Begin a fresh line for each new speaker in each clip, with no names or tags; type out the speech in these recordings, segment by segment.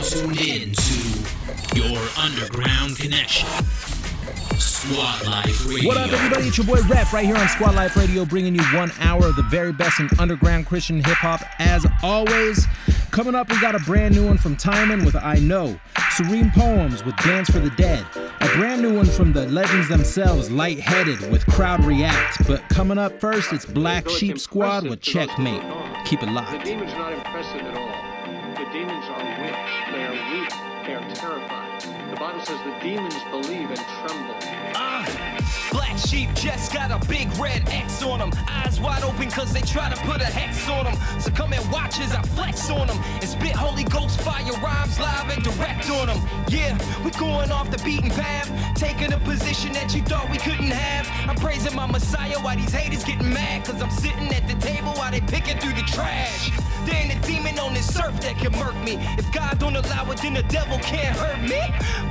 now tuned in to your underground connection. Sqwad Life Radio.
What up, everybody? It's your boy Ref right here on Sqwad Life Radio, bringing you one hour of the very best in underground Christian hip hop. As always, coming up, we got a brand new one from Tymon with I Know, Sareem Poems with Dance for the Dead, a brand new one from the legends themselves, Lightheaded with Crowd React. But coming up first, it's Black Sheep Squad with Checkmate. Keep it
The
locked.
Demons are weak. They are weak. They are terrified. Bible says the demons believe and tremble.
Uh, black sheep just got a big red X on them. Eyes wide open cause they try to put a hex on them. So come and watch as I flex on them. And spit Holy Ghost fire rhymes live and direct on them. Yeah, we going off the beaten path. Taking a position that you thought we couldn't have. I'm praising my Messiah while these haters getting mad. Cause I'm sitting at the table while they picking through the trash. There ain't a demon on this earth that can murk me. If God don't allow it, then the devil can't hurt me.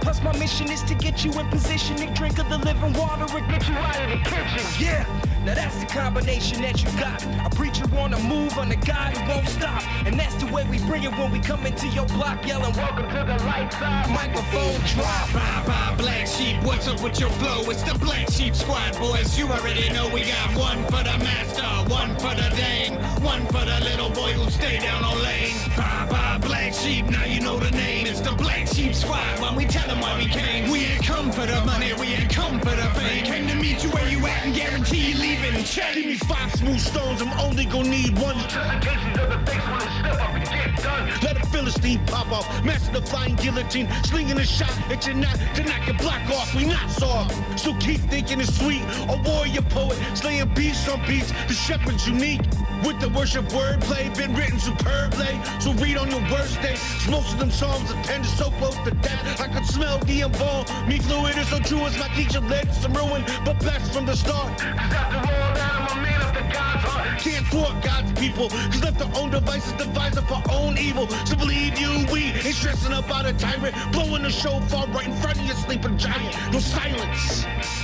Plus, my mission is to get you in position to drink of the living water and get you out of the kitchen. Yeah, now that's the combination that you got. A preacher on the move on the guy who won't stop. And that's the way we bring it when we come into your block yelling, Welcome to the light side. Microphone drop.
Bye bye, Black Sheep. What's up with your flow? It's the Black Sheep Squad, boys. You already know we got one for the master, one for the dame, one for the little boy who stay down on lane. Bye bye, Black Sheep. Now you know the name. The Black Sheep Squad. When we tell them why we came, we ain't come for the money, we ain't come for the fame. Came to meet you where you at and guarantee you leaving change.
Give me five smooth stones, I'm only gonna need one. Just in case these other fakes wanna step up and get done. Let a Philistine pop off, master the flying guillotine, slinging a shot at your knot to knock your block off. We not soft, so keep thinking it's sweet. A warrior poet, slaying beats on beats. The shepherd's unique. With the worship wordplay, been written superbly. So read on your worst day. Most of them songs are tender, so close to death. I could smell the involved. Me fluid is so true as my teacher led to some ruin, but best from the start. Cause after all Can't thwart God's people, cause left their own devices devise up our own evil. So believe you, we ain't stressing about a tyrant, blowing the shofar right in front of your sleeping giant. No silence.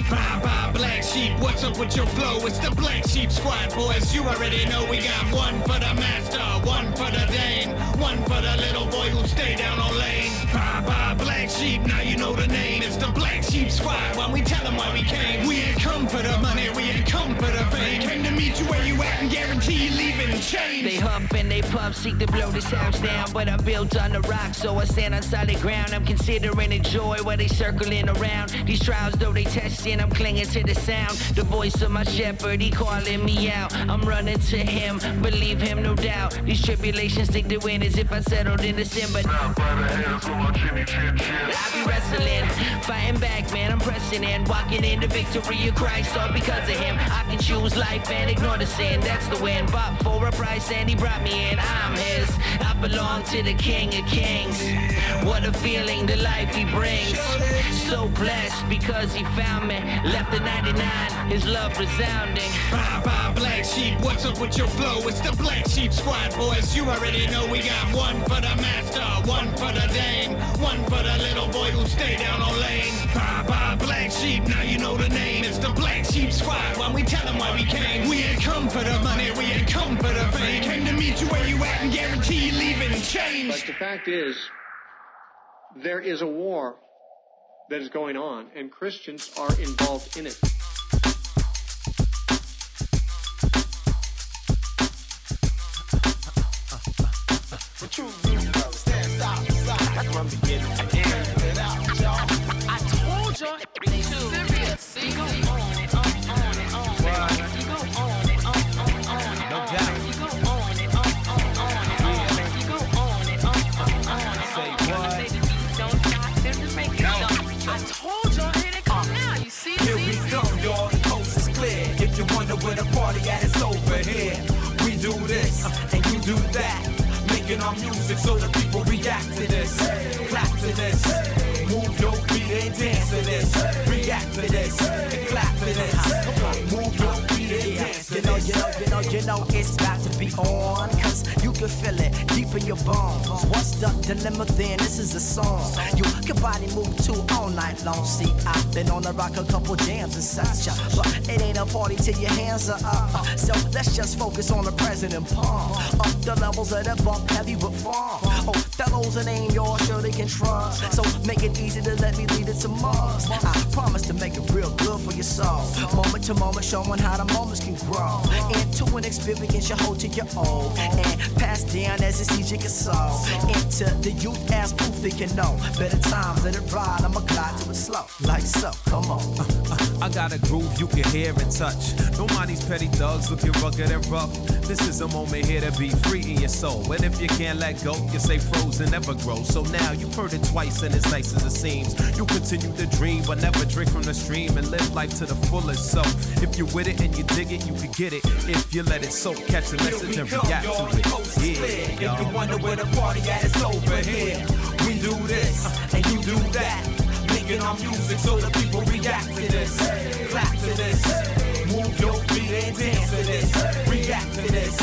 Bye bye, Black Sheep. What's up with your flow? It's the Black Sheep Squad, boys. You already know we got one for the master, one for the dame, one for the little boy who stay down on lane. Bye bye, Black Sheep. Now you know the name. It's the Black Sheep Squad. When we tell them why we came, we ain't come for the money, we ain't come for the fame. Came to meet you where you at and guarantee you leaving change.
They huff and they puff, seek to blow this house down. But I'm built on the rock, so I stand on solid ground. I'm considering a joy while they circling around. These trials, though they testing, I'm clinging to the sound. The voice of my shepherd, he calling me out. I'm running to him, believe him, no doubt. These tribulations think to win as if I settled in the sin, but I be wrestling, fighting back, man. I'm pressing in, walking in the victory of Christ, all because of Him. I can choose life and ignore the sin. That's the win. Bought for a price, and He brought me in. I'm His. I belong to the King of Kings. What a feeling, the life He brings. So blessed because He found me. Left the 99, His love resounding.
Bye bye, Black Sheep. What's up with your flow? It's the Black Sheep Squad, boys. You already know we got one for the master, one for the dame, one for the little boy who stay down on lane. Bye bye, Black Sheep. Now you know the name. Black Sheep Squad. When we tell them why we came, we ain't come for the money, we ain't come for the fame. Came to meet you where you at and guarantee you leaving
But
change.
the fact is, there is a war that is going on, and Christians are involved in it.
Our music so the people react to this. Clap to this. Move your feet and dance to this. React to this. And clap to this. Move your feet and dance to this.
You know, you know, you know, you know, it's got to be on. Can feel it deep in your bones. What's the dilemma then? This is a song. You can body move to all night long. See, I've been on the rock a couple jams and such. But it ain't a party till your hands are up. So let's just focus on the present and palm. Up the levels of the bump heavy with farm. Oh, fellows, a name y'all should can trust. So make it easy to let me lead it to Mars. I promise to make it real good for your soul. Moment to moment, showing how the moments can grow. Into an experience you hold to your own. And pass down as easy can soul. Into the youth as proof that you know. Better times, let it ride. I'ma glide to it slow. Like so, come on.
Uh, uh, I got a groove you can hear and touch. These petty thugs looking rugged and rough. This is a moment here to be free in your soul. And if you can't let go, you say frozen never grow. So now you've heard it twice and it's nice as it seems. You continue to dream, but never drink from the stream and live life to the fullest. So if you're with it and you dig it, you can get it. If you let it soak, catch the message and react to
the coast is. If you wonder where the party at, it's over here. We do this, and you do that. Making our music so the people react to this. Clap to this. Move your feet and dance to this. React to this.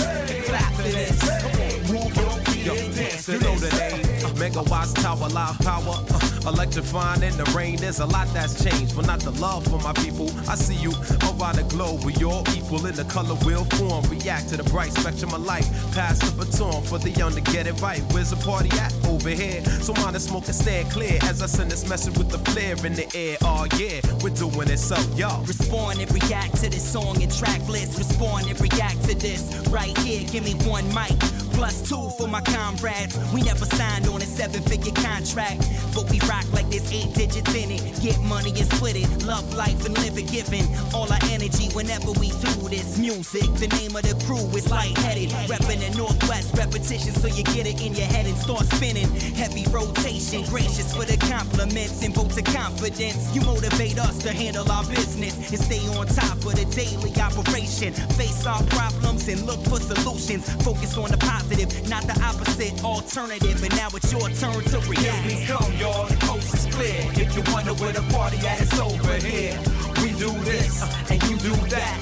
Clap to this. Move your feet and dance to
you know
this.
the name. Megawatts tower, live power. Uh, electrifying in the rain. There's a lot that's changed, but not the love for my people. I see you around the globe. We all equal in the color wheel form. React to the bright spectrum of light. Pass the baton for the young to get it right. Where's the party at? Over here. So mind the smoke and stand clear as I send this message with the flare in the air. Oh yeah, we're doing it so, y'all.
Respond and react to this song and track list. Respond and react to this right here. Give me one mic. Plus two for my comrades. We never signed on a seven figure contract. But we rock like there's eight digits in it. Get money and split it. Love life and live it. Giving all our energy whenever we do this music. The name of the crew is lightheaded. Reppin' the Northwest repetition so you get it in your head and start spinning. Heavy rotation. Gracious for the compliments and vote to confidence. You motivate us to handle our business and stay on top of the daily operation. Face our problems and look for solutions. Focus on the positive, not the opposite alternative. And now it's your turn to react.
Here we come, y'all. The coast is clear. If you wonder where the party at, it's over here. We do this, and you do that.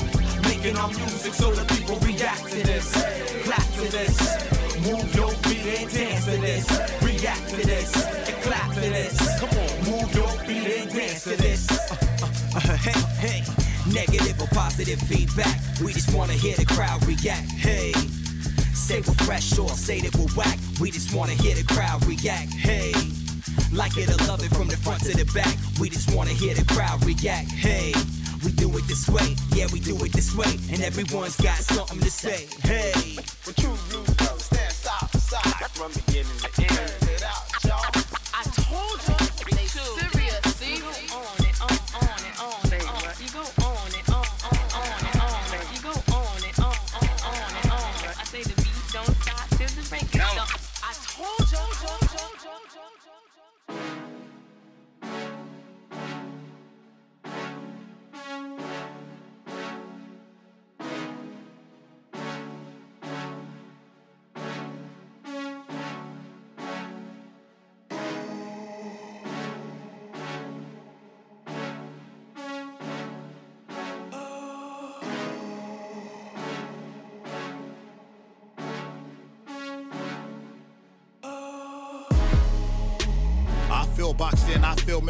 Making our music so the people react to this. Clap to this. Move your feet and dance to this. React to this. And clap to this. Come on. Move your feet and dance to this.
hey, hey, negative or positive feedback. We just wanna hear the crowd react. Hey, say we're fresh or say that we're whack. We just wanna hear the crowd react. Hey, like it or love it from the front to the back. We just wanna hear the crowd react. Hey. We do it this way, yeah, we do it this way, and everyone's got something to say. Hey,
When true brothers stand side to side from beginning to end.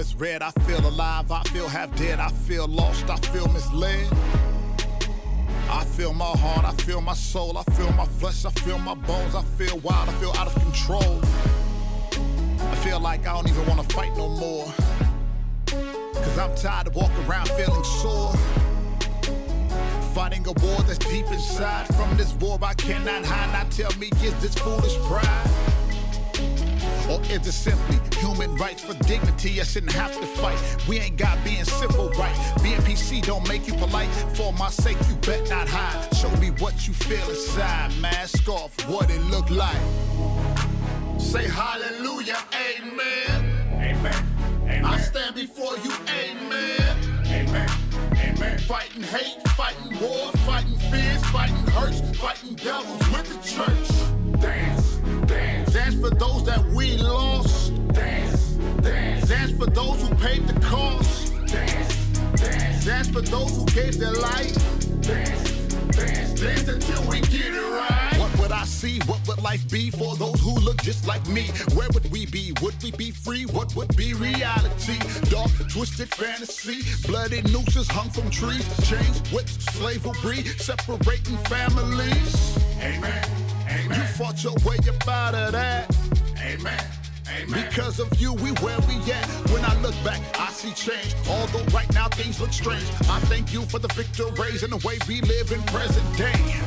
Misread, I feel alive, I feel half dead, I feel lost, I feel misled. I feel my heart, I feel my soul, I feel my flesh, I feel my bones, I feel wild, I feel out of control. I feel like I don't even wanna fight no more. Cause I'm tired of walking around feeling sore. Fighting a war that's deep inside. From this war I cannot hide. Now tell me, is this foolish pride? Or is it simply human rights for dignity? I shouldn't have to fight. We ain't got being civil right. Being PC don't make you polite. For my sake, you bet not hide. Show me what you feel inside. Mask off, what it look like. Say hallelujah, amen.
Amen. Amen.
I stand before you, amen.
Amen. Amen.
Fighting hate, fighting war, fighting fears, fighting hurts, fighting devils with the church.
Dance. Dance.
Dance for those that we lost.
Dance. Dance.
Dance for those who paid the cost.
Dance. Dance.
Dance for those who gave their life.
Dance. Dance.
Dance until we get it right. What would I see? What would life be for those who look just like me? Where would we be? Would we be free? What would be reality? Dark, twisted fantasy. Bloody nooses hung from trees. Chains, whips, slavery, separating families.
Amen.
You fought your way up out of that.
Amen. Amen.
Because because of you, we where we at. When I look back, I see change. Although right now things look strange. I thank you for the victories and the way we live in present day.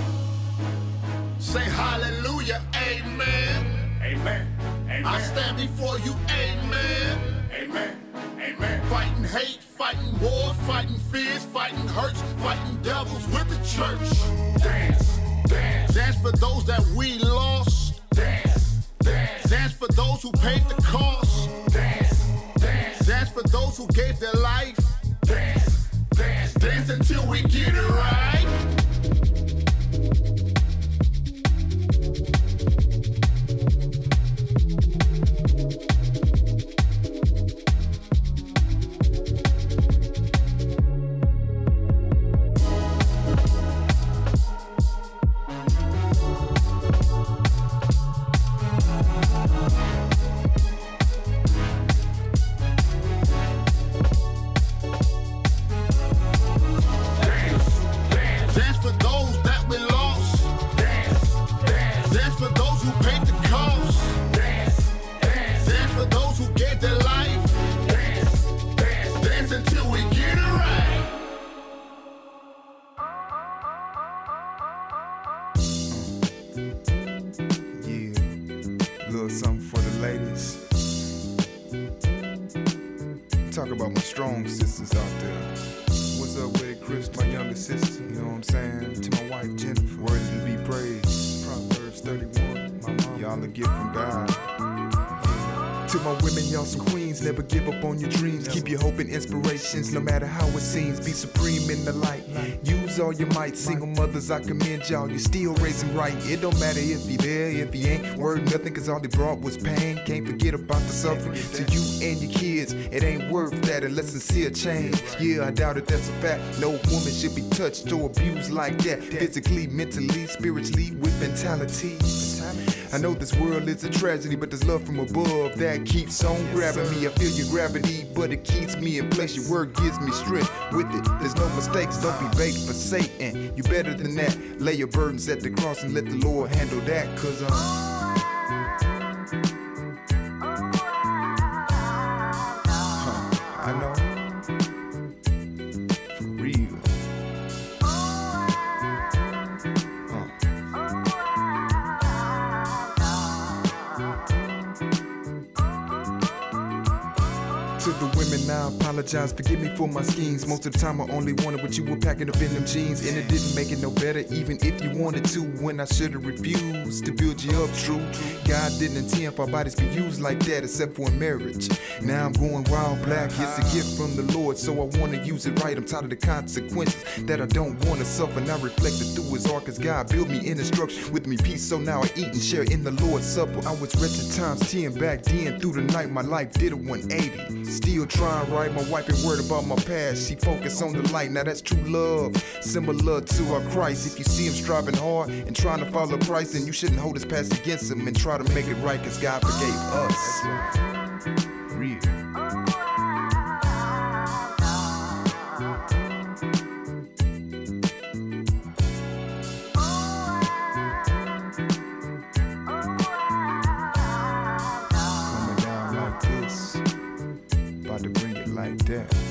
Say hallelujah, amen.
Amen. Amen.
I stand before you, amen.
Amen. Amen.
Fighting hate, fighting war, fighting fears, fighting hurts, fighting devils with the church.
Dance, dance.
Dance for those that we lost.
Dance, dance.
Dance for those who paid the cost.
Dance, dance.
Dance for those who gave their life.
Dance, dance.
Dance until we get it right.
No matter how it seems. Be supreme in the light. Use all your might. Single mothers, I commend y'all. You still raising right. It don't matter if he there, if he ain't. Word nothing, cause all he brought was pain. Can't forget about the suffering. To you and your kids, it ain't worth that unless sincere change. Yeah, I doubt it, that's a fact. No woman should be touched or abused like that. Physically, mentally, spiritually, with mentality. I know this world is a tragedy, but there's love from above that keeps on grabbing me. I feel your gravity, but it keeps me in place. Your word gives me strength with it. There's no mistakes, don't be bait for Satan. You better than that. Lay your burdens at the cross and let the Lord handle that, cause um, apologize. Forgive me for my schemes. Most of the time, I only wanted what you were packing up in them jeans. And it didn't make it no better, even if you wanted to. When I should have refused to build you up, true. God didn't intend for our bodies be used like that, except for in marriage. Now I'm going wild black. It's a gift from the Lord, so I wanna use it right. I'm tired of the consequences that I don't wanna suffer. Now reflected through His arc, cause God built me in instruction with me peace. So now I eat and share in the Lord's supper. I was wretched times 10 back then. Through the night, my life did a 180. Still trying right. My wife ain't worried about my past. She focused on the light. Now that's true love. Similar to our Christ. If you see him striving hard and trying to follow Christ, then you shouldn't hold his past against him and try to make it right, cause God forgave us. Real. Bring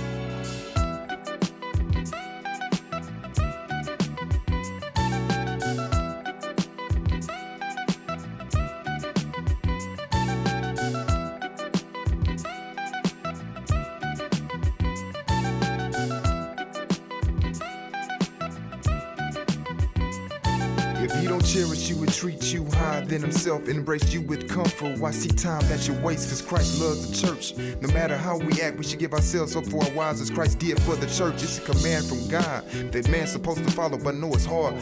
than himself, and embrace you with comfort, why see time that you waste? Cause Christ loves the church. No matter how we act, we should give ourselves up for our wives as Christ did for the church. It's a command from God that man's supposed to follow, but know it's hard.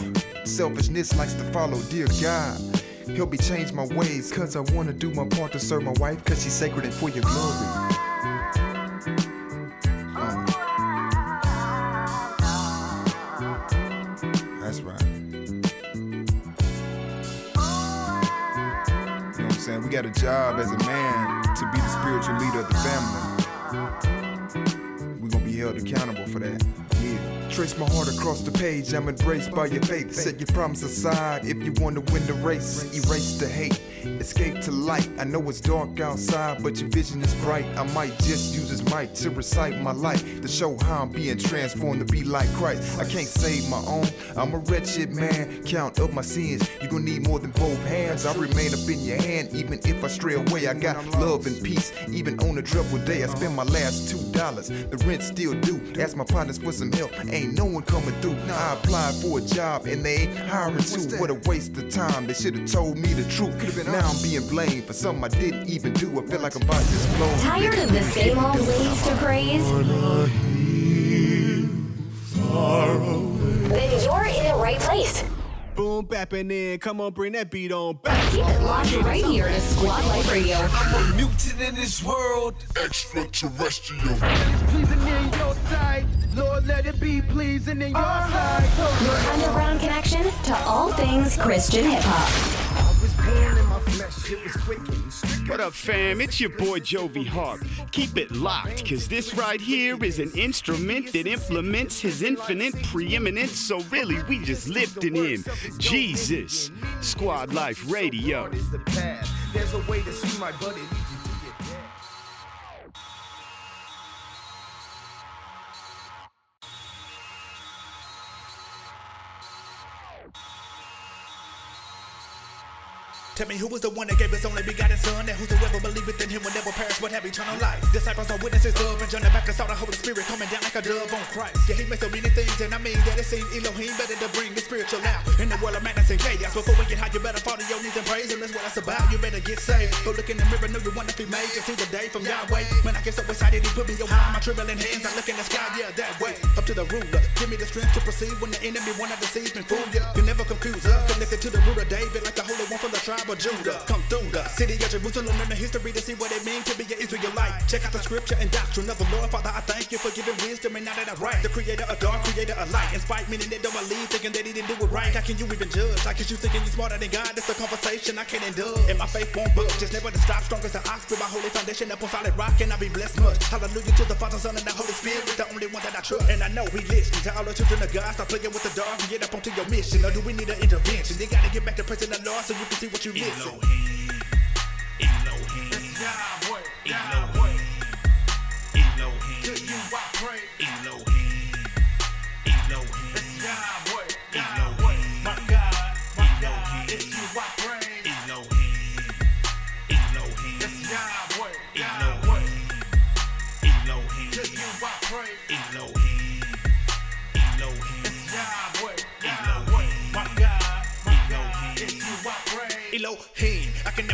Selfishness likes to follow, dear God. Help me change my ways, cause I wanna do my part to serve my wife, cause she's sacred and for your glory. Saying? We got a job as a man to be the spiritual leader of the family. We're gonna be held accountable for that. Yeah. Trace my heart across the page. I'm embraced by your faith. Set your problems aside if you want to win the race. Erase the hate Escape to light. I know it's dark outside, but your vision is bright. I might just use this mic to recite my life, to show how I'm being transformed to be like Christ. I can't save my own. I'm a wretched man. Count up my sins. You're gonna need more than both hands. I remain up in your hand, even if I stray away. I got love and peace, even on a troubled day. I spend my last two dollars. The rent still due. Ask my partners for some help. Ain't no one coming through. I applied for a job and they ain't hiring too. What a waste of time. They should have told me the truth. Now I'm being blamed for something I didn't even do. I feel like I'm about to explode.
Tired of the same old ways to praise? Then you're in the right place.
Boom, bapping in. Come on, bring that beat on back.
Keep it locked right here to Sqwad Life Radio.
I'm a mutant in this world.
Extraterrestrial.
Pleasing in your sight. Lord, let it be pleasing in your uh-huh. sight.
Your underground connection to all things Christian hip hop.
What up, fam? It's your boy Jovi Harp. Keep it locked, cause this right here is an instrument that implements his infinite preeminence. So really, we just lifting him. Jesus. Sqwad Life Radio.
Tell me who was the one that gave his only begotten son, and whosoever believeth in him will never perish but have eternal life. Disciples are witnesses of, and John the Baptist saw the Holy Spirit coming down like a dove on Christ. Yeah, he made so many things, and I mean that it seems Elohim better to bring the spiritual out in the world of madness and chaos. Before we get high, you better fall to your knees and praise him. That's what it's about. You better get saved. Go look in the mirror, know you want to be made to see the day from Yahweh. When I get so excited, he put me on high. My trembling hands, I look in the sky, yeah, that way. Up to the ruler, give me the strength to proceed when the enemy wanna deceive me. Fool ya, you never confuse us. Connected to the of David, like the holy one from the tribe of Judah. Come through the city of Jerusalem, learn the history to see what it means to be an Israelite. Check out the scripture and doctrine of the Lord, Father. I thank you for giving wisdom and now that I write. The creator of dark, creator of light. In spite, meaning they don't believe, thinking that he didn't do it right. How can you even judge? Like, is you thinking you smarter than God? That's a conversation I can't indulge. And my faith won't budge. Just never to stop, strong as an ox. Build my holy foundation up on solid rock, and I'll be blessed much. Hallelujah to the Father, Son, and the Holy Spirit, the only one that I trust. And I know he listens to all the children of God. Stop playing with the dark and get up onto your mission. Or do we need an intervention? You gotta get back to praising the Lord so you can see what you missing.
Yahweh, Yahweh.
Elohim.
To you I pray.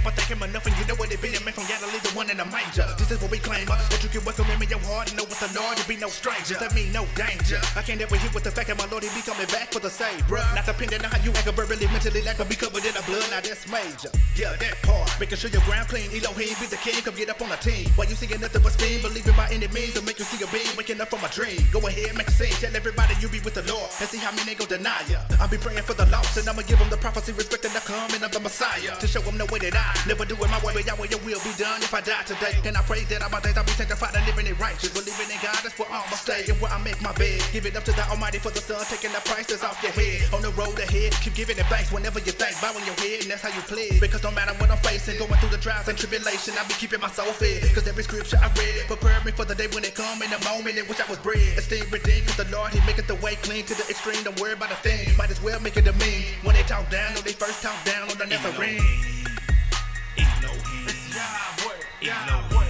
I
thank him enough, and you know what it be. The man from Galilee, the one in the manger. This is what we claim. uh, That you can welcome him in your heart and know with the Lord, you be no stranger. That mean no danger. I can't ever hear with the fact that my Lord, he be coming back for the same, bruh. Not depending on how you act, verbally, mentally, like, but be covered in the blood. Now that's major. Yeah, that part. Making sure your ground clean. Elohim be the king. Come get up on the team. While you seeing nothing but steam, believing by any means to make you see a beam. Waking up from a dream. Go ahead, make a scene. Tell everybody you be with the Lord. And see how many go deny ya. I'll be praying for the lost, and I'ma give them the prophecy, respecting the coming of the Messiah. To show them the way that I never do it my way, but Yahweh, your will be done if I die today. And I pray that all my days I'll be sanctified and living it righteous. Believing in God, that's where all my stay and where I make my bed. Give it up to the Almighty for the sun, taking the prices off your head. On the road ahead, keep giving it thanks whenever you think. Bowing your head, and that's how you play. Because no matter what I'm facing, going through the trials and tribulation, I'll be keeping my soul fed. Cause every scripture I read prepared me for the day when it come in the moment in which I was bred. Esteem redeemed, cause the Lord, He maketh the way clean to the extreme. Don't worry about a thing, might as well make it a mean. When they talk down, no, they first talk down on the Nazarene.
Yahweh,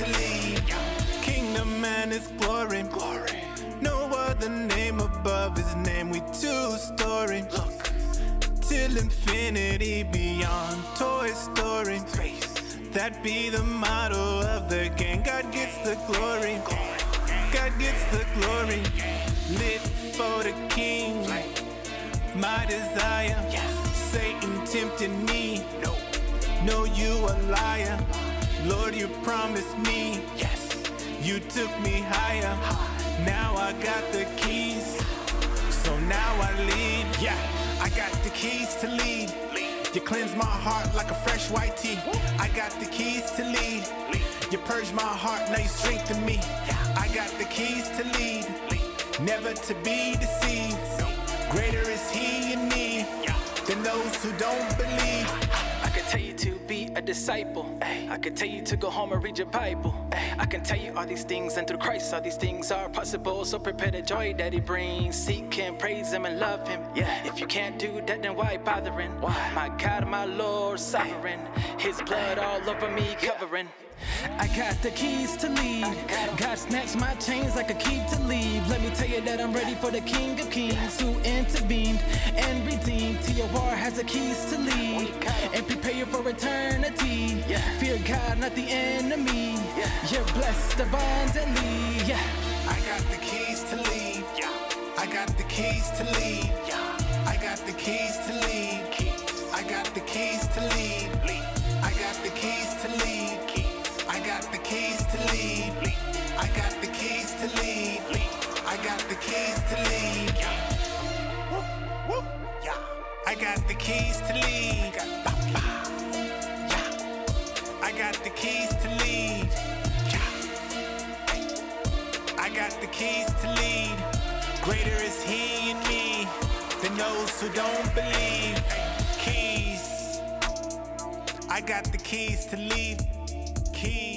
to
lead.
Kingdom and his glory. glory. No other name above his name. We two story. Till infinity beyond Toy Story. That be the motto of the game. God gets the glory. God gets the glory. Lit for the king. My desire. Satan tempted me. No. No, you a liar. Lord, you promised me. Yes. You took me higher. Now I got the keys. So now I lead.
Yeah, I got the keys to lead. You cleanse my heart like a fresh white tea. I got the keys to lead. You purge my heart, now you strengthen me. I got the keys to lead. Never to be deceived. Greater is he in me than those who don't believe.
A disciple. I can tell you to go home and read your Bible. I can tell you all these things, and through Christ, all these things are possible. So prepare the joy that He brings. Seek Him, praise Him, and love Him. Yeah, if you can't do that, then why bothering? Why? My God, my Lord, sovereign. His blood all over me, covering. I got the keys to lead. God snatched my chains like a key to leave. Let me tell you that I'm ready for the King of Kings who intervened and redeemed. TOR has the keys to lead and prepare you for eternity. Fear God, not the enemy. You're blessed abundantly. Yeah.
I got the keys to lead. I got the keys to lead. I got the keys to lead. I got the keys to lead. Keys to. I got the keys to lead. I got the keys to lead. I got the keys to lead. Greater is he in me than those who don't believe. Keys. I got the keys to lead. Keys.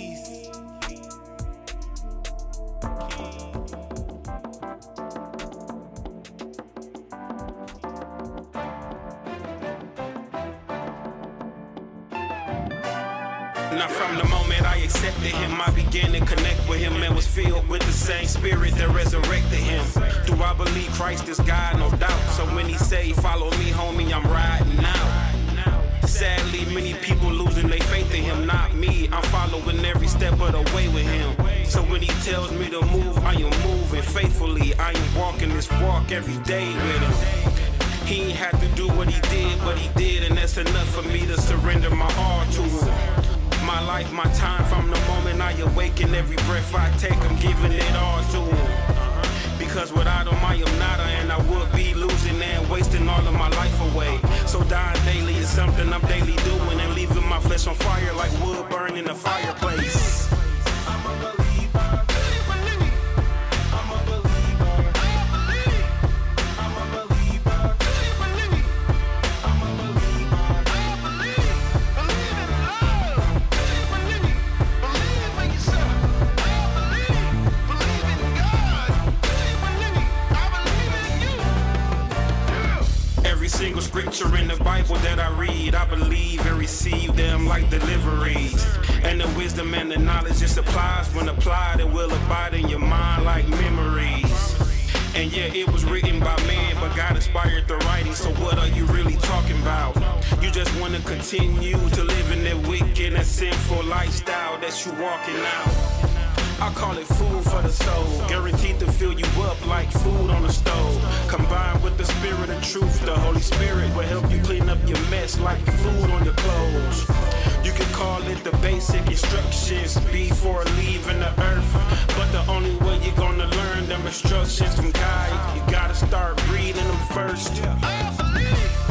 With him and was filled with the same spirit that resurrected him. Do I believe Christ is God? No doubt. So when he say, follow me, homie, I'm riding out. Sadly, many people losing their faith in him, not me. I'm following every step of the way with him. So when he tells me to move, I am moving faithfully. I am walking this walk every day with him. He ain't had to do what he did, but he did, and that's enough for me to surrender my all to him. My life, my time, from the moment I awaken, every breath I take, I'm giving it all to him. Uh-huh. Because without him, I am nada, and I would be losing and wasting all of my life away. So dying daily is something I'm daily doing, and leaving my flesh on fire like wood burning in a fireplace. I believe and receive them like deliveries. And the wisdom and the knowledge just applies when applied, it will abide in your mind like memories. And yeah, it was written by man, but God inspired the writing. So what are you really talking about? You just want to continue to live in that wicked and sinful lifestyle that you walking out. I call it food for the soul, guaranteed to fill you up like food on the stove. Combined with the spirit of truth, the Holy Spirit will help you clean up your mess like food on your clothes. You can call it the basic instructions before leaving the earth. But the only way you're gonna learn them instructions from God, you gotta start reading them first. Okay.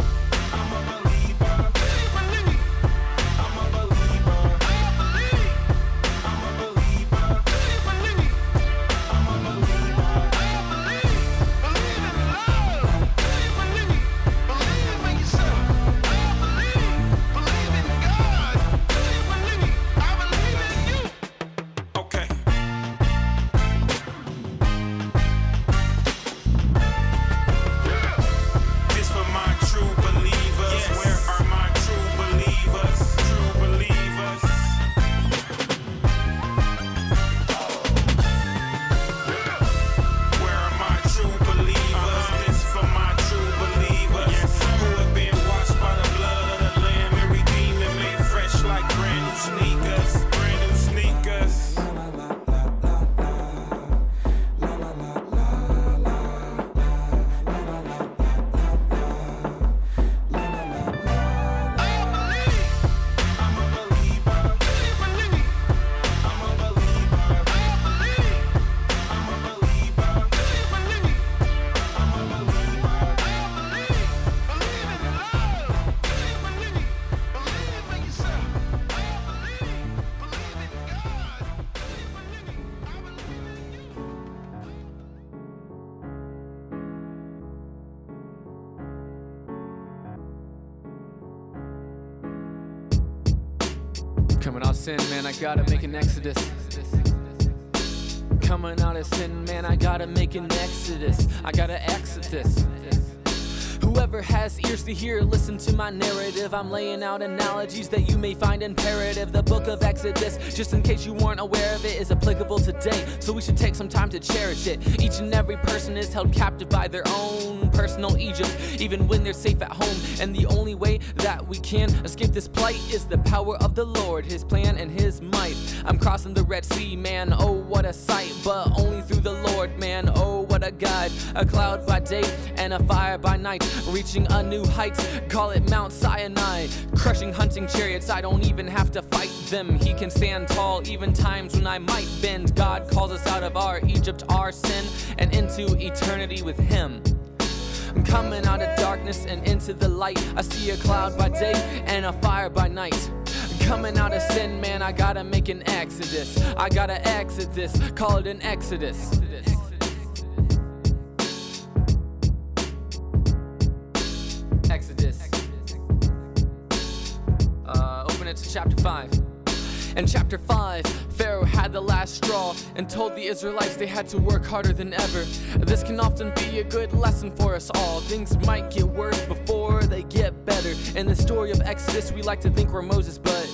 I gotta make an exodus. Coming out of sin, man, I gotta make an exodus. I gotta exit this. Whoever has ears to hear, listen to my narrative. I'm laying out analogies that you may find imperative. The book of Exodus, just in case you weren't aware of it, is applicable today. So we should take some time to cherish it. Each and every person is held captive by their own personal Egypt, even when they're safe at home. And the only way that we can escape this plight is the power of the Lord, His plan and His might. I'm crossing the Red Sea, man. Oh, what a sight, but only through the Lord, man. Oh, what a guide. A cloud by day and a fire by night reaching a new height. Call it Mount Sinai, crushing hunting chariots. I don't even have to fight them. He can stand tall, even times when I might bend. God calls us out of our Egypt, our sin, and into eternity with Him. I'm coming out of darkness and into the light. I see a cloud by day and a fire by night. I'm coming out of sin, man, I gotta make an exodus. I gotta exit this, call it an exodus. Exodus. Open chapter 5. In chapter 5, Pharaoh had the last straw and told the Israelites they had to work harder than ever. This can often be a good lesson for us all. Things might get worse before they get better. In the story of Exodus, we like to think we're Moses, but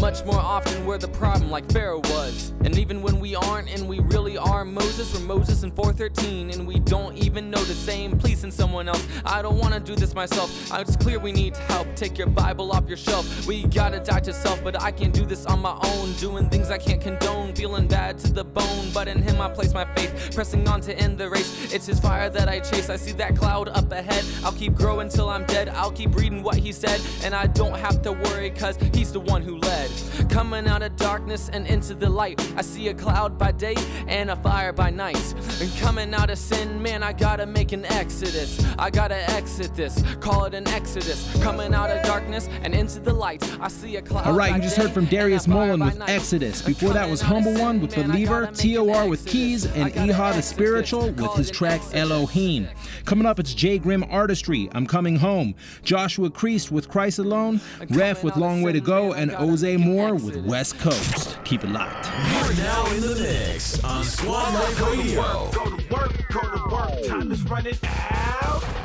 much more often we're the problem, like Pharaoh was. And even when we aren't and we really are Moses, we're Moses in 413, and we don't even know the same place in someone else. I don't wanna do this myself. It's clear we need help. Take your Bible off your shelf. We gotta die to self, but I can't do this on my own. Doing things I can't condone, feeling bad to the bone. But in Him I place my faith, pressing on to end the race. It's His fire that I chase. I see that cloud up ahead. I'll keep growing till I'm dead. I'll keep reading what He said, and I don't have to worry, cause He's the one who led. Coming out of darkness and into the light. I see a cloud by day and a fire by night. And coming out of sin, man, I gotta make an exodus. I gotta exit this, call it an exodus. Coming out of darkness and into the light. I see a cloud.
All right, you just heard from Darius
Mullin
with
night.
Exodus. Before that was Humble One with Believer, TOR with Keys, and Eha the Spiritual with his track Elohim. Coming up, it's J-Grin Artistry, I'm Coming Home. Joshua Kriese with Christ Alone, Ref with Long Way to Go, and Ozay Moore with West Coast. Keep it locked.
You're now in the mix on Sqwad Life Radio.
Go to work, go to work. Time is running out.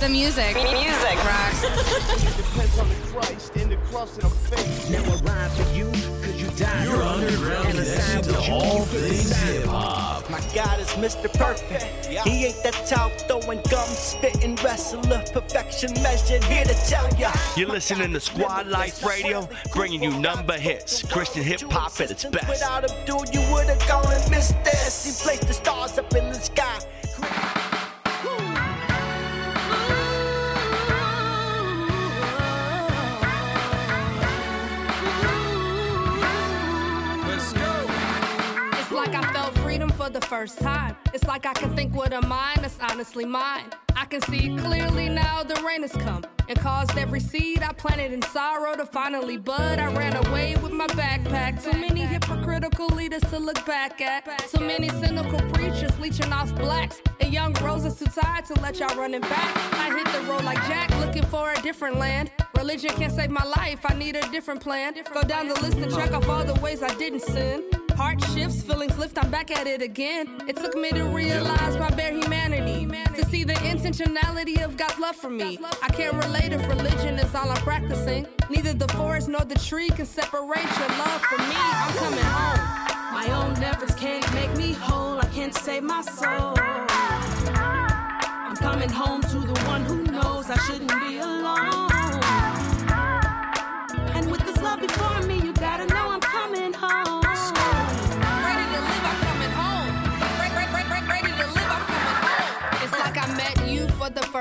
The music. Music rocks.
Depends on the Christ and the cross in the face. Now I ride for you, cause you died.
You're underground
And the
connection to all
keep for the
things hip hop.
My God is Mr. Perfect. He ain't that talk throwing gum, spitting wrestler. Perfection measured, here to tell ya.
You're listening to Sqwad Life Radio, bringing you number hits, Christian hip hop at its best.
Without him, dude, you would've gone and missed this. He placed the stars up in the sky.
First time. It's like I can think with a mind that's honestly mine. I can see clearly now the rain has come and caused every seed I planted in sorrow to finally bud. I ran away with my backpack. Too many hypocritical leaders to look back at. Too many cynical preachers leeching off blacks. And young roses too tired to let y'all running back. I hit the road like Jack looking for a different land. Religion can't save my life, I need a different plan. Go down the list and check off all the ways I didn't sin. Heart shifts, feelings lift, I'm back at it again. It took me to realize my bare humanity. To see the intentionality of God's love for me. I can't relate if religion is all I'm practicing. Neither the forest nor the tree can separate your love from me. I'm coming home.
My own efforts can't make me whole. I can't save my soul. I'm coming home to the one who knows I shouldn't be alone.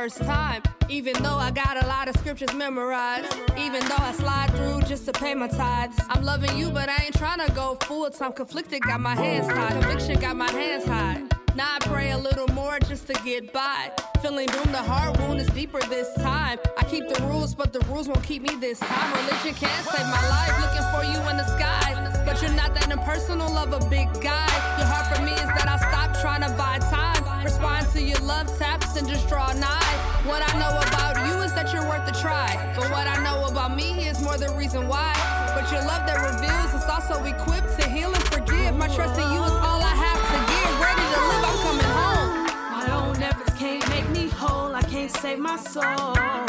First time. Even though I got a lot of scriptures memorized. Even though I slide through just to pay my tithes. I'm loving you, but I ain't trying to go full time. Conflicted, got my hands tied. Conviction, got my hands high. Now I pray a little more just to get by. Feeling doomed, the heart wound is deeper this time. I keep the rules, but the rules won't keep me this time. Religion can't save my life. Looking for you in the sky. But you're not that impersonal of a big guy. Your heart for me is that I stop trying to buy time. Respond to your love taps and just draw nigh. What I know about you is that you're worth a try. But what I know about me is more the reason why. But your love that reveals is also equipped to heal and forgive. My trust in you is all I have to give. Ready to live, I'm coming home.
My own efforts can't make me whole. I can't save my soul.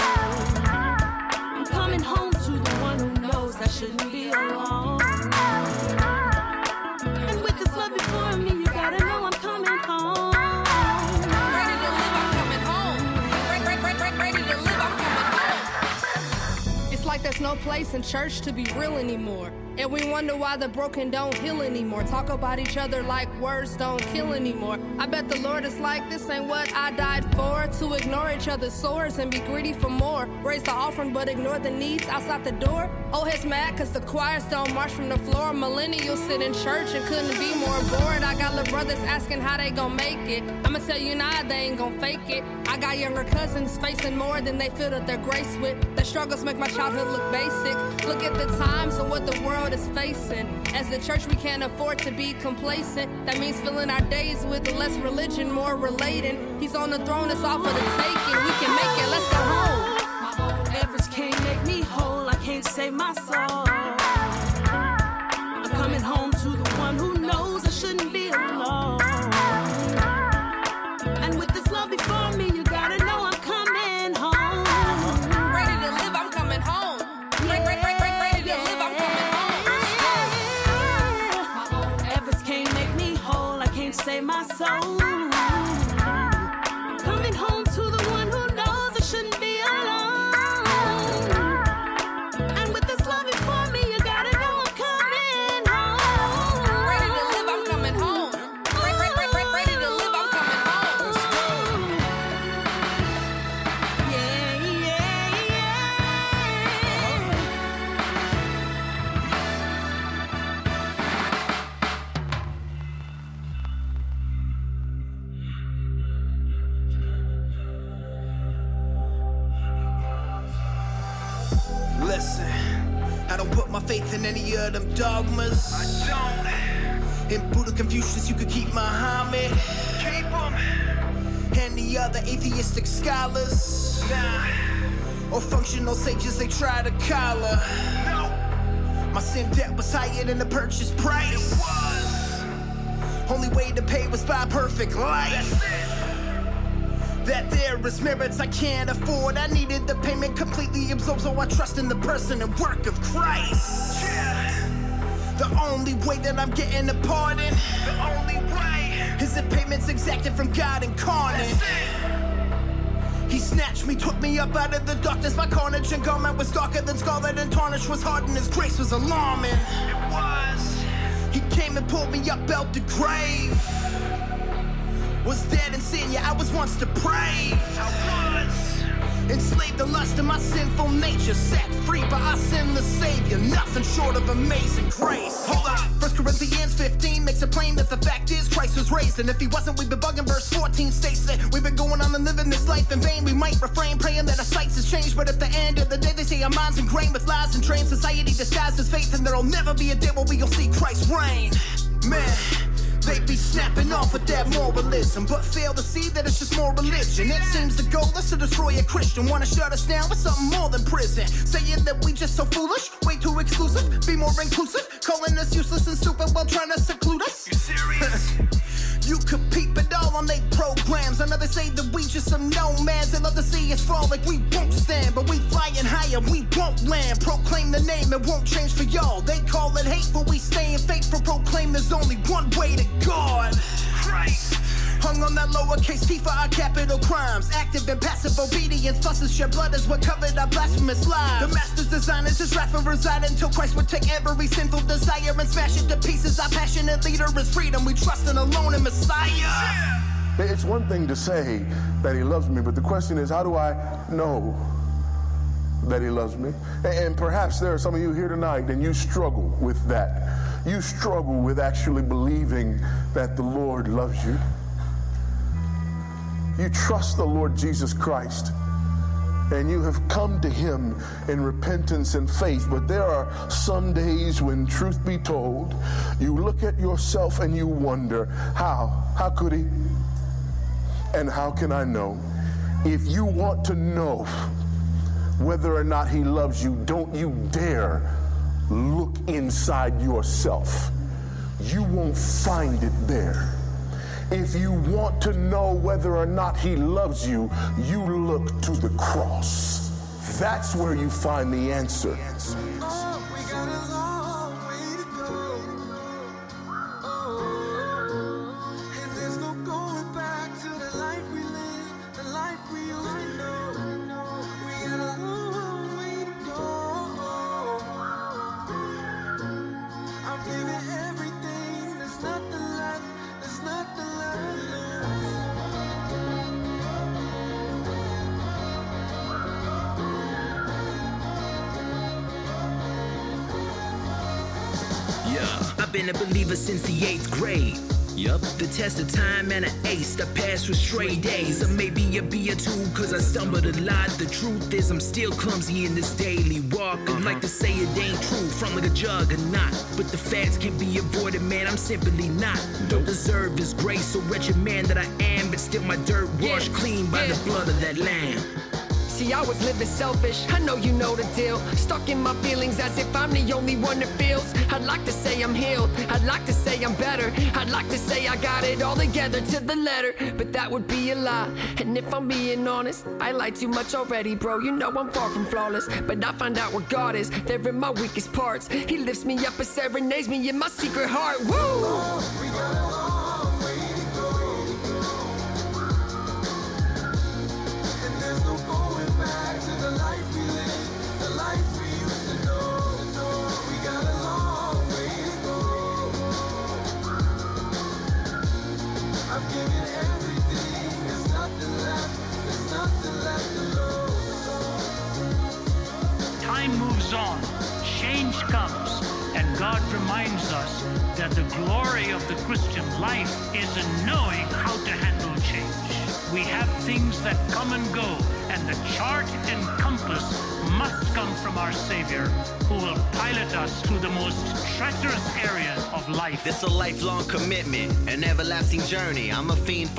No place in church to be real anymore. And we wonder why the broken don't heal anymore. Talk about each other like words don't kill anymore. I bet the Lord is like, this ain't what I died for. To ignore each other's sores and be greedy for more. Raise the offering but ignore the needs outside the door. Oh, he's mad cause the choirs don't march from the floor. Millennials sit in church and couldn't be more bored. I got little brothers asking how they gon' make it. I'ma tell you now, they ain't gon' fake it. I got younger cousins facing more than they filled up their grace with. The struggles make my childhood look basic. Look at the times and what the world is facing. As the church, we can't afford to be complacent. That means filling our days with less religion, more relating. He's on the throne, it's all for the taking. We can make it, let's go home.
Save my soul.
Dogmas. I don't. In Buddha Confucius, you could keep Muhammad. Keep him. And the other atheistic scholars. Nah. Or functional sages they try to collar. No. My sin debt was higher than the purchase price. It was. Only way to pay was by perfect life. That there is merits I can't afford. I needed the payment completely absorbed, so I trust in the person and work of Christ. The only way that I'm getting a pardon, the only way, is if payment's exacted from God incarnate. He snatched me, took me up out of the darkness. My carnage and garment was darker than scarlet, and tarnish was hardened. His grace was alarming. It was. He came and pulled me up out the grave. Was dead in sin, yeah, I was once depraved. Enslaved the lust of my sinful nature, set free by our sinless Savior. Nothing short of amazing grace. Hold on. 1 Corinthians 15 makes it plain that the fact is Christ was raised. And if he wasn't, we've been bugging. Verse 14 states that we've been going on and living this life in vain. We might refrain, praying that our sights has changed. But at the end of the day, they say our minds ingrained with lies and trained. Society disguises faith, and there'll never be a day where we'll see Christ reign. Man. They be snapping off with that moralism, but fail to see that it's just more religion. It seems the goal is to destroy a Christian. Wanna shut us down with something more than prison. Saying that we just so foolish, way too exclusive, be more inclusive. Calling us useless and stupid while trying to seclude us. You serious? You could peep it all on they programs. I say that we just some nomads. They love to see us fall like we won't stand. But we flying higher, we won't land. Proclaim the name, it won't change for y'all. They call it hate, but we staying faithful. Proclaim there's only one way to God. Christ. Hung on that lowercase t for our capital crimes. Active and passive obedience. Fusses shed blood is what covered our blasphemous lives. The master's design is his wrath and reside until Christ would take every sinful desire and smash it to pieces. Our passionate leader is freedom. We trust in alone in Messiah.
It's one thing to say that he loves me, but the question is, how do I know that he loves me? And- And perhaps there are some of you here tonight and you struggle with that. You struggle with actually believing that the Lord loves you. You trust the Lord Jesus Christ and you have come to him in repentance and faith. But there are some days when, truth be told, you look at yourself and you wonder, how? How could he? And how can I know? If you want to know whether or not he loves you, don't you dare look inside yourself. You won't find it there. If you want to know whether or not he loves you, you look to the cross. That's where you find the answer.
I've been a believer since the eighth grade. Yup, the test of time and an ace. I passed with stray days. Or maybe a B or two, cause I stumbled a lot. The truth is, I'm still clumsy in this daily walk. I'd like to say it ain't true, from like a juggernaut. But the facts can't be avoided, man, I'm simply not. Don't deserve this grace, so wretched man that I am. But still, my dirt washed clean by the blood of that lamb.
See, I was living selfish. I know you know the deal. Stuck in my feelings as if I'm the only one that feels. I'd like to say I'm healed. I'd like to say I'm better. I'd like to say I got it all together to the letter. But that would be a lie. And if I'm being honest, I lie too much already, bro. You know I'm far from flawless. But I find out where God is. They're in my weakest parts. He lifts me up and serenades me in my secret heart. Woo!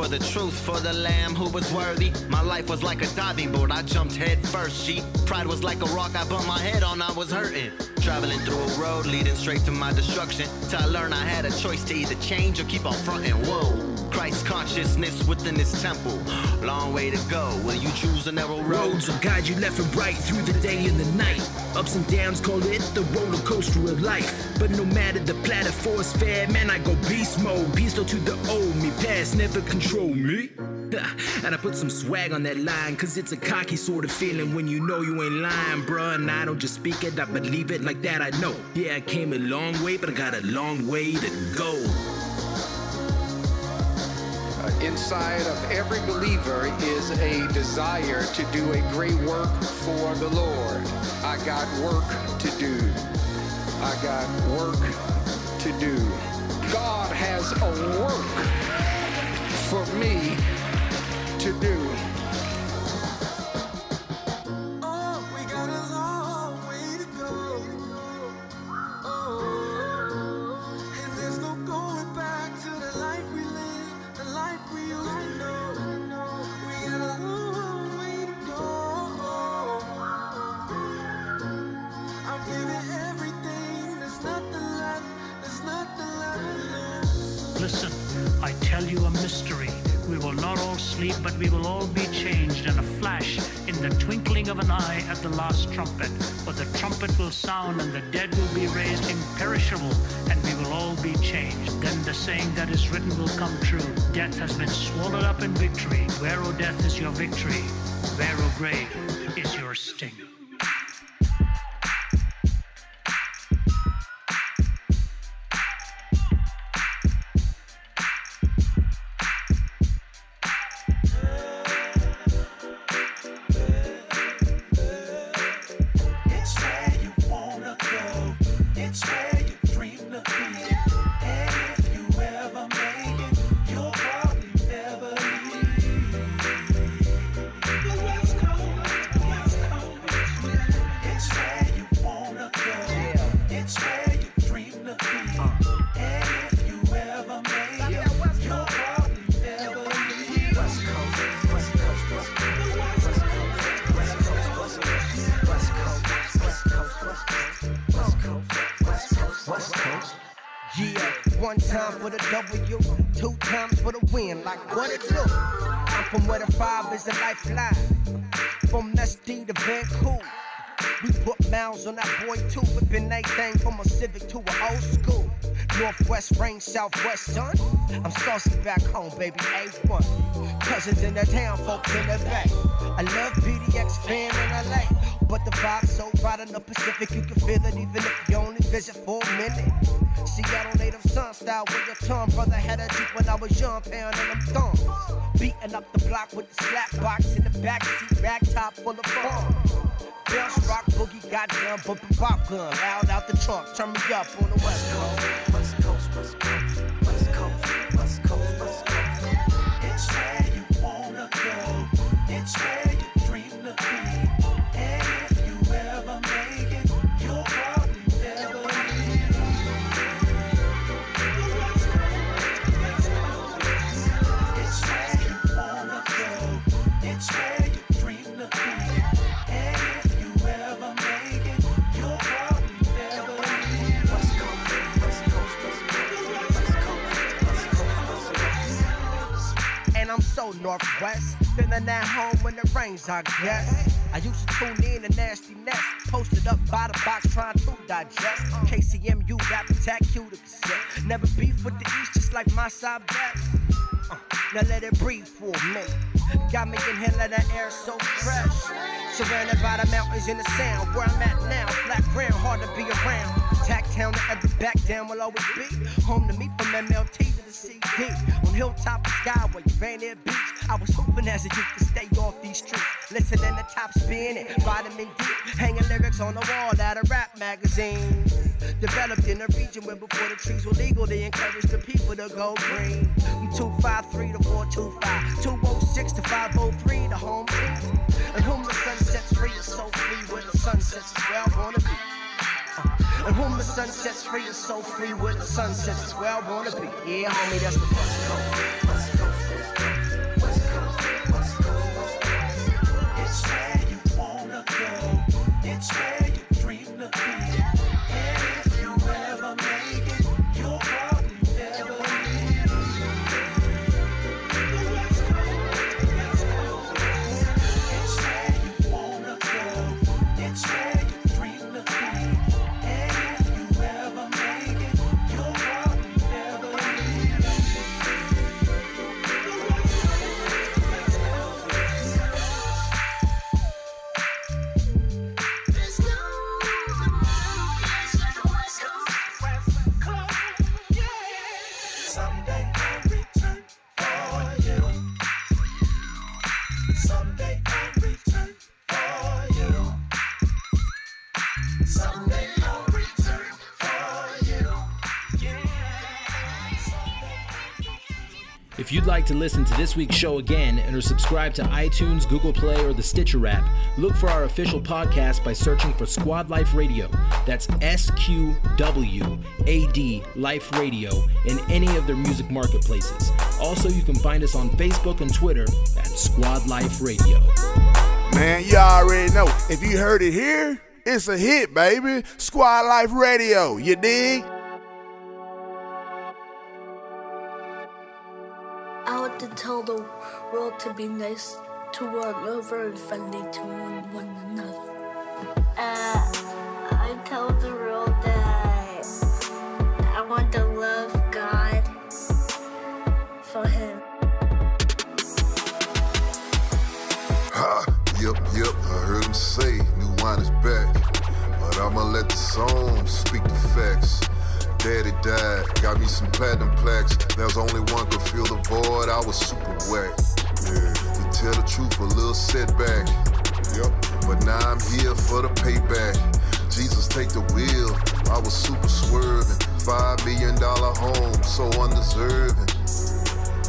For the truth, for the lamb who was worthy. My life was like a diving board, I jumped head first. Sheep pride was like a rock I bumped my head on, I was hurting. Traveling through a road leading straight to my destruction. Till I learned I had a choice to either change or keep on fronting. Whoa. Christ consciousness within this temple. Long way to go. Will you choose a narrow road?
Roads will guide you left and right through the day and the night. Ups and downs, call it the roller coaster of life. But no matter the platter force fair, man, I go beast mode. Pistol to the old me, past never control me. And I put some swag on that line, cause it's a cocky sort of feeling when you know you ain't lying, bruh. And I don't just speak it, I believe it like that, I know. Yeah, I came a long way, but I got a long way to go.
Inside of every believer is a desire to do a great work for the Lord. I got work to do. I got work to do. God has a work for me to do.
Sound, and the dead will be raised imperishable, and we will all be changed. Then the saying that is written will come true Death has been swallowed up in victory. Where, O death, is your victory? Where, O grave, is your sting?
Range, Southwest son. I'm saucy back home, baby, A1. Cousins in the town, folks in the back. I love PDX fam in LA, but the vibe's so right in the Pacific, you can feel it even if you only visit for a minute. Seattle native son style with your tongue, brother had a Jeep when I was young, pounding them thumbs. Beating up the block with the slap box in the backseat, rag top full of fun. Bounce rock boogie, goddamn bumping popcorn, loud out the trunk, turn me up on the west coast. West coast, west coast, west coast, west coast, west coast.
It's where you wanna go. It's where
I'm feeling at home when it rains, I guess. I used to tune in to Nasty Nes, posted up by the box trying to digest. KCMU rap attack, cue the cassette. Never beef with the East, just like my side bet. Uh, now let it breathe for a minute. Got me inhaling the air so fresh. Surrounded by the mountains and the sound. Where I'm at now, flat ground, hard to be around. Tack town to every back down will always be. Home to me from MLT to the CD. On Hilltop Skyway, Rainier Beach. I was hoping as a youth to stay off these streets. Listening to top spinning, vitamin D. Hanging lyrics on the wall at a rap magazine. Developed in a region where before the trees were legal, they encouraged the people to go green. From 253 to 425, 206 to 503, the home team. And whom the sun sets free is so free, where the sun sets is where I wanna be. And whom the sun sets free is so free, where the sun sets is where I wanna be. Yeah, homie, that's the West Coast. West Coast.
West Coast, West Coast, West Coast. It's where you wanna go. It's where If
you'd like to listen to this week's show again and are subscribed to iTunes, Google Play, or the Stitcher app, look for our official podcast by searching for Sqwad Life Radio. That's S Q W A D Life Radio in any of their music marketplaces. Also, you can find us on Facebook and Twitter at Sqwad Life Radio.
Man, you already know. If you heard it here, it's a hit, baby. Sqwad Life Radio, you dig?
World to be nice to one another and friendly to one, one another.
Uh, I tell the world that I want to love God for Him.
Ha, yep, yep, I heard him say new wine is back. But I'ma let the song speak the facts. Daddy died, got me some platinum plaques. There's only one could fill the void, I was super whack. To tell the truth, a little setback. Yep, but now I'm here for the payback. Jesus, take the wheel, I was super swerving. Five million dollar home, so undeserving.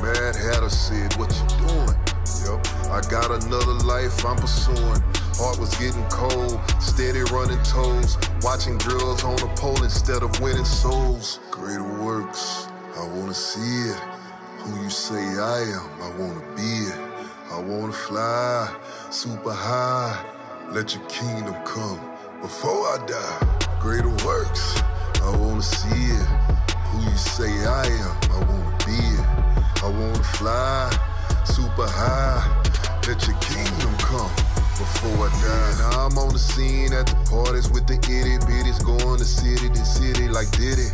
Mad Hatter said, What you doing? Yup, I got another life I'm pursuing. Heart was getting cold, steady running toes. Watching girls on the pole instead of winning souls. Greater works, I wanna see it. Who you say I am, I wanna be it. I wanna fly super high. Let your kingdom come before I die. Greater works, I wanna see it. who you say I am. I wanna be it. I wanna fly super high. Let your kingdom come before I die. Now I'm on the scene at the parties with the itty bitties, going to city to city like Diddy.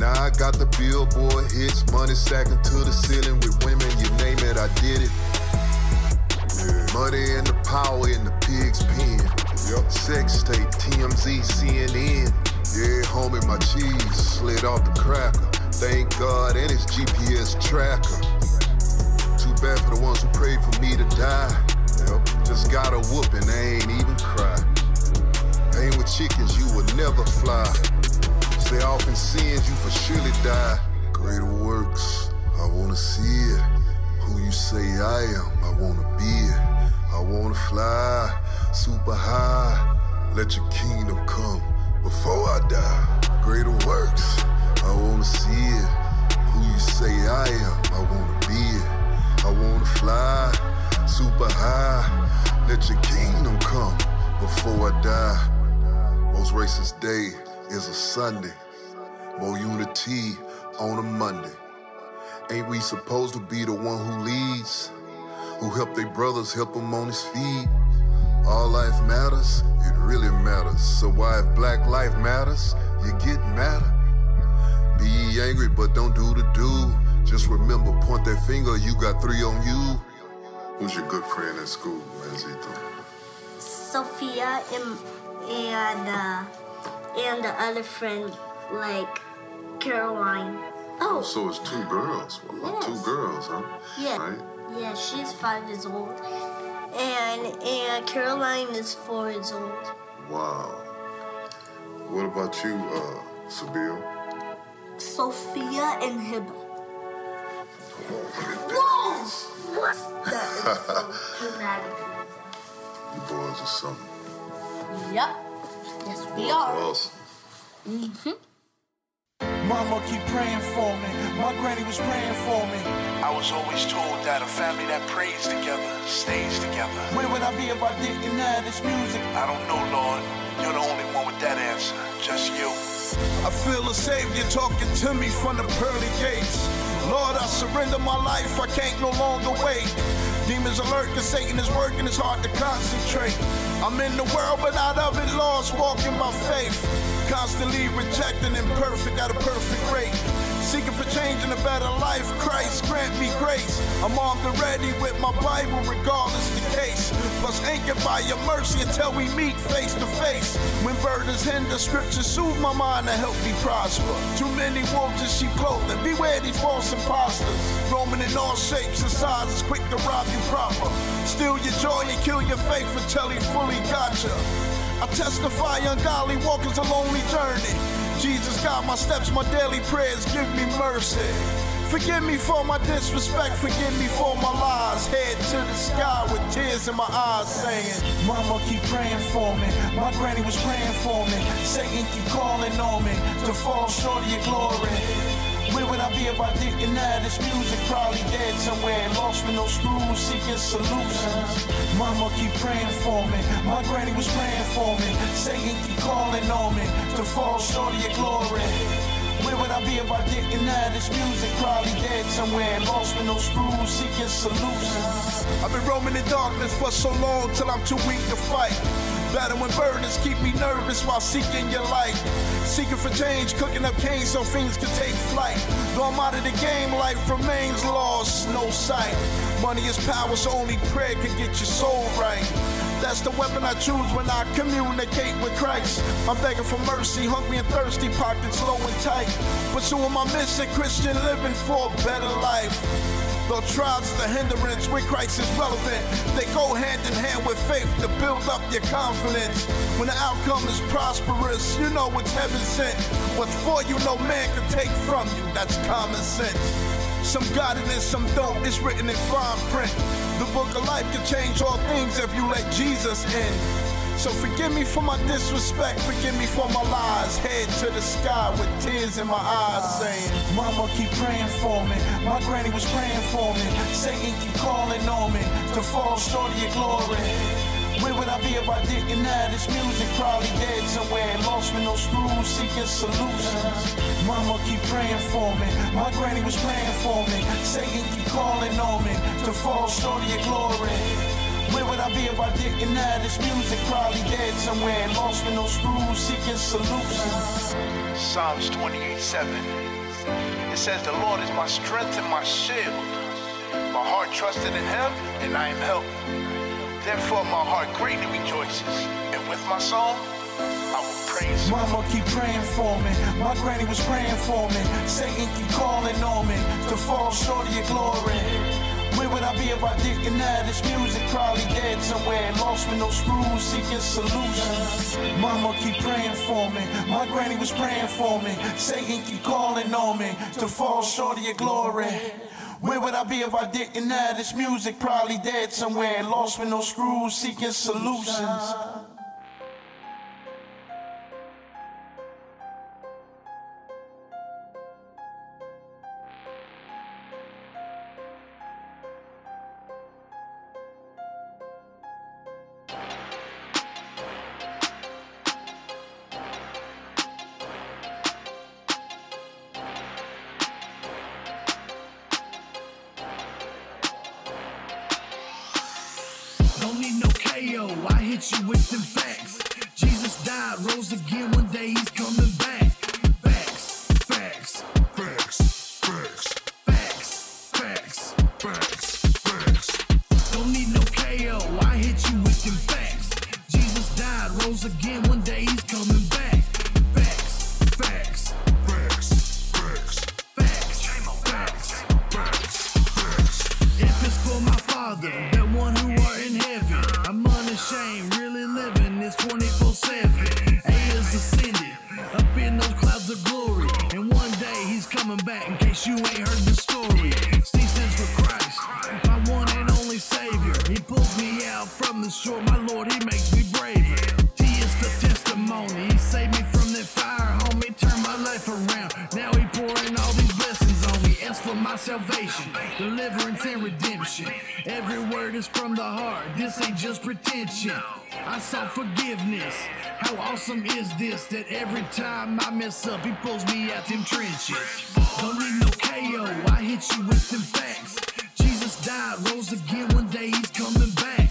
Now I got the billboard hits, money stacking to the ceiling with women, you name it, I did it. Money and the power in the pig's pen. Yep. Sex tape, TMZ, CNN. Yeah, homie, my cheese slid off the cracker. Thank God and his GPS tracker. Too bad for the ones who prayed for me to die. Yep. Just got a whooping, they ain't even cry. Ain't with chickens, you will never fly. Off in sins, you for surely die. Greater works, I wanna see it. Who you say I am, I wanna be it. I wanna fly super high. Let your kingdom come before I die. Greater works, I wanna see it. Who you say I am, I wanna be it. I wanna fly super high. Let your kingdom come before I die. Most racist day is a Sunday. More unity on a Monday. Ain't we supposed to be the one who leads? Who help their brothers help them on his feet? All life matters, it really matters. So why if black life matters, you get madder? Be angry, but don't do the do. Just remember, point that finger, you got three on you. Who's your good friend at school, Manzito?
Sophia and and uh, and the other friend like Caroline. Oh,
So it's two girls. Well, Two girls, huh?
yeah,
Right?
yeah. She's five years old, and and Caroline is four years old.
Wow. What about you, uh, Sabil?
Sophia and Hiba.
Whoa! What? That is so dramatic.
You boys are something.
Yep. Yes, we
Boys
are.
awesome.
Mm-hmm.
Mama keep praying for me. My granny was praying for me. I was always told that a family that prays together stays together. Where would I be if I didn't have this music? I don't know, Lord. You're the only one with that answer. Just you. I feel a savior talking to me from the pearly gates. Lord, I surrender my life. I can't no longer wait. Demons alert, cause Satan is working, it's hard to concentrate. I'm in the world, but out of it, lost, walking by faith. Constantly rejecting imperfect at a perfect rate. Seeking for change in a better life, Christ grant me grace. I'm armed and ready with my Bible, regardless the case. Plus anchored by your mercy until we meet face to face. When burdens hinder, scriptures soothe my mind to help me prosper. Too many wolves in sheep clothing, beware these false imposters. Roaming in all shapes and sizes, quick to rob you proper. Steal your joy and kill your faith until he fully gotcha. I testify ungodly walk is a lonely journey. Jesus got my steps, my daily prayers, give me mercy. Forgive me for my disrespect, forgive me for my lies. Head to the sky with tears in my eyes, saying, Mama keep praying for me. My granny was praying for me. Satan keep calling on me to fall short of your glory. Would I be if I didn't have this music? Probably dead somewhere, lost with no screws, seeking solutions. Mama keep praying for me. My granny was praying for me. Satan keep calling on me to fall short of your glory. Where would I be if I didn't have this music? Probably dead somewhere, lost with no screws, seeking solutions. I've been roaming in darkness for so long till I'm too weak to fight. Battling burdens keep me nervous while seeking your light. Seeking for change, cooking up cane so things can take flight. Though I'm out of the game, life remains lost, no sight. Money is power, so only prayer can get your soul right. That's the weapon I choose when I communicate with Christ. I'm begging for mercy, hungry and thirsty, pockets low and tight. Pursuing my mission, Christian living for a better life. Though trials the hindrance, when Christ is relevant, they go hand in hand with faith to build up your confidence. When the outcome is prosperous, you know it's heaven sent. What's for you, no man can take from you. That's common sense. Some got it and some don't. It's written in fine print. The book of life can change all things if you let Jesus in. So forgive me for my disrespect, forgive me for my lies. Head to the sky with tears in my eyes, saying, Mama keep praying for me. My granny was praying for me. Satan keep calling on me to fall short of your glory. Where would I be if I didn't have this music? Probably dead somewhere, lost with no screws, seeking solutions. Mama keep praying for me, my granny was praying for me. Satan keep calling on me to fall short of your glory. Where would I be if I didn't have this music? Probably dead somewhere, lost with no screws, seeking solutions.
Psalms 28 7. It says, The Lord is my strength and my shield. My heart trusted in him, and I am helped. Therefore, my heart greatly rejoices, and with my song, I will praise him.
Mama keep praying for me. My granny was praying for me. Satan keep calling on me to fall short of your glory. Would I be if I didn't have this music? Probably dead somewhere, lost with no screws, seeking solutions. Mama keep praying for me. My granny was praying for me. Satan keep calling on me to fall short of your glory. Where would I be if I didn't have this music? Probably dead somewhere, lost with no screws, seeking solutions.
Is from the heart. This ain't just pretension. I sought forgiveness. How awesome is this that every time I mess up, he pulls me out them trenches. Don't need no KO, I hit you with them facts. Jesus died, rose again, one day he's coming back.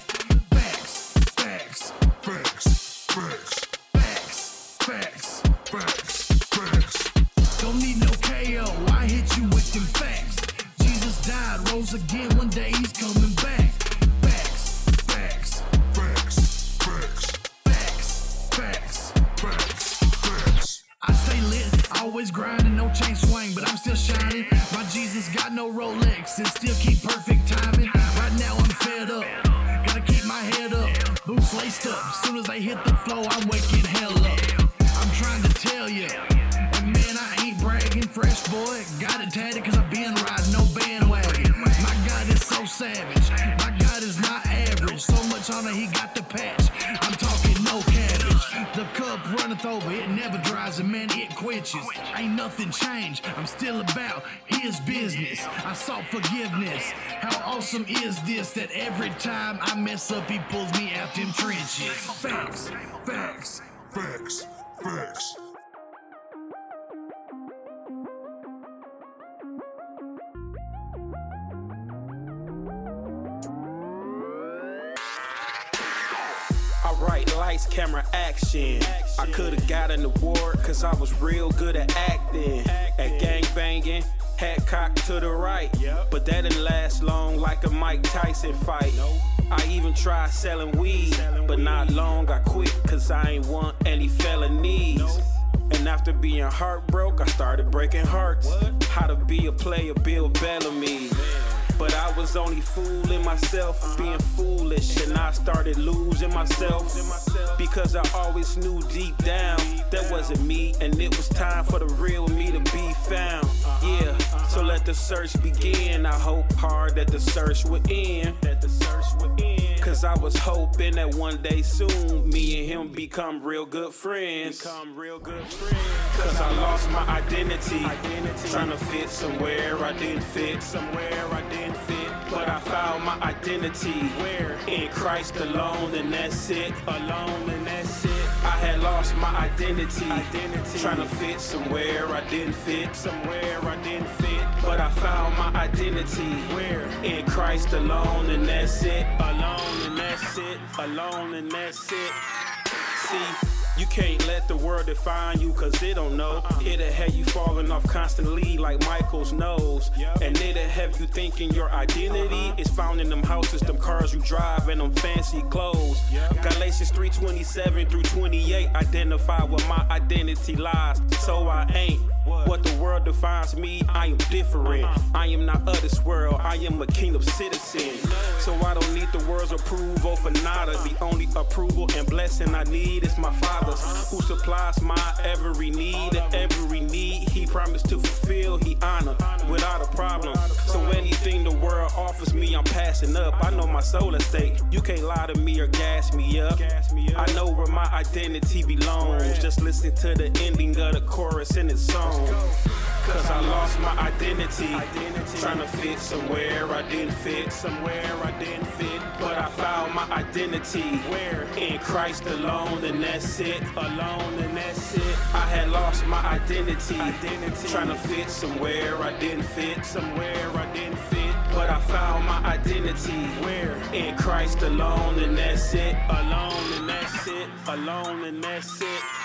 Sought forgiveness. How awesome is this that every time I mess up, he pulls me out them trenches? Facts, facts, facts, facts.
Alright, lights, camera, action. I could've got an award, cause I was real good at acting. At gang banging, head cocked to the right. But that didn't last long like a Mike Tyson fight. I even tried selling weed, but not long I quit, cause I ain't want any felonies. And after being heartbroke, I started breaking hearts. How to be a player, Bill Bellamy. But I was only fooling myself, being foolish, and I started losing myself. Because I always knew deep down that wasn't me, and it was time for the real me to be found. Yeah, so let the search begin. I hope hard that the search would end. That the search would end. Cause I was hoping that one day soon me and him become real good friends. Become real good friends. Cause I lost my identity. Trying to fit somewhere I didn't fit. Somewhere I didn't fit. but I found my identity where in Christ alone, and that's it. Alone, and that's it. I had lost my identity, identity. trying to fit somewhere I didn't fit, somewhere I didn't fit. But I found my identity where in Christ alone, and that's it. Alone, and that's it. Alone, and that's it. See. You can't let the world define you cause they don't know. It'll have you falling off constantly like Michael's nose. And it'll have you thinking your identity is found in them houses, them cars you drive, and them fancy clothes. Galatians 3:27 through 28 identify where my identity lies. So I ain't what the world defines me. I am different. I am not of this world. I am a kingdom citizen. So I don't need the world's approval for nada. The only approval and blessing I need is my Who supplies my every need. Every need He promised to fulfill, He honor without a problem. So anything the world offers me, I'm passing up. I know my soul at stake. You can't lie to me or gas me up. I know where my identity belongs. Just listen to the ending of the chorus in its song. Cause I lost my identity. Trying to fit somewhere I didn't fit. Somewhere I didn't fit. But I found my identity. Where? In Christ alone, and that's it. Alone, and that's it. I had lost my identity. Trying to fit somewhere I didn't fit. Somewhere I didn't fit. But I found my identity. Where? In Christ alone, and that's it. Alone, and that's it. Alone, and that's it.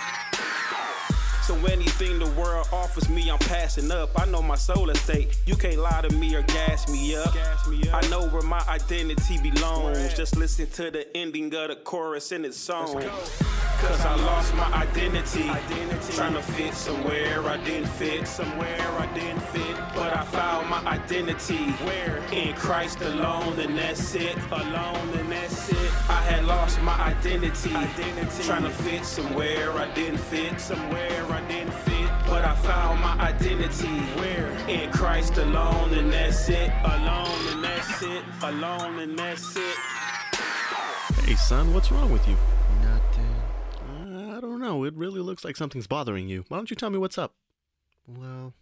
So anything the world offers me, I'm passing up. I know my soul at stake. You can't lie to me or gas me up. I know where my identity belongs. Just listen to the ending of the chorus in its song. Cause I lost my identity. Trying to fit somewhere I didn't fit. Somewhere I didn't fit. But I found my identity. Where? In Christ alone, and that's it. Alone, and that's it. I had lost my identity. Trying to fit somewhere I didn't fit. Somewhere I didn't fit. But I found my identity. Where? In Christ alone, and that's it. Alone, and that's it. Alone, and that's it.
Hey, son, what's wrong with you? Nothing. Uh, I don't know. It really looks like something's bothering you. Why don't you tell me what's up?
Well,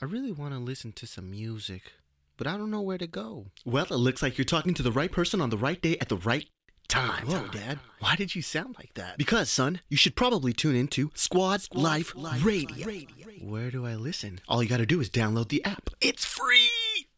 I really want to listen to some music, but I don't know where to go.
Well, it looks like you're talking to the right person on the right day at the right time.
Whoa, Dad.
Why did you sound like that?
Because, son, you should probably tune into Sqwad, Life, Radio.
Where do I listen? All you gotta do is download the app. It's free!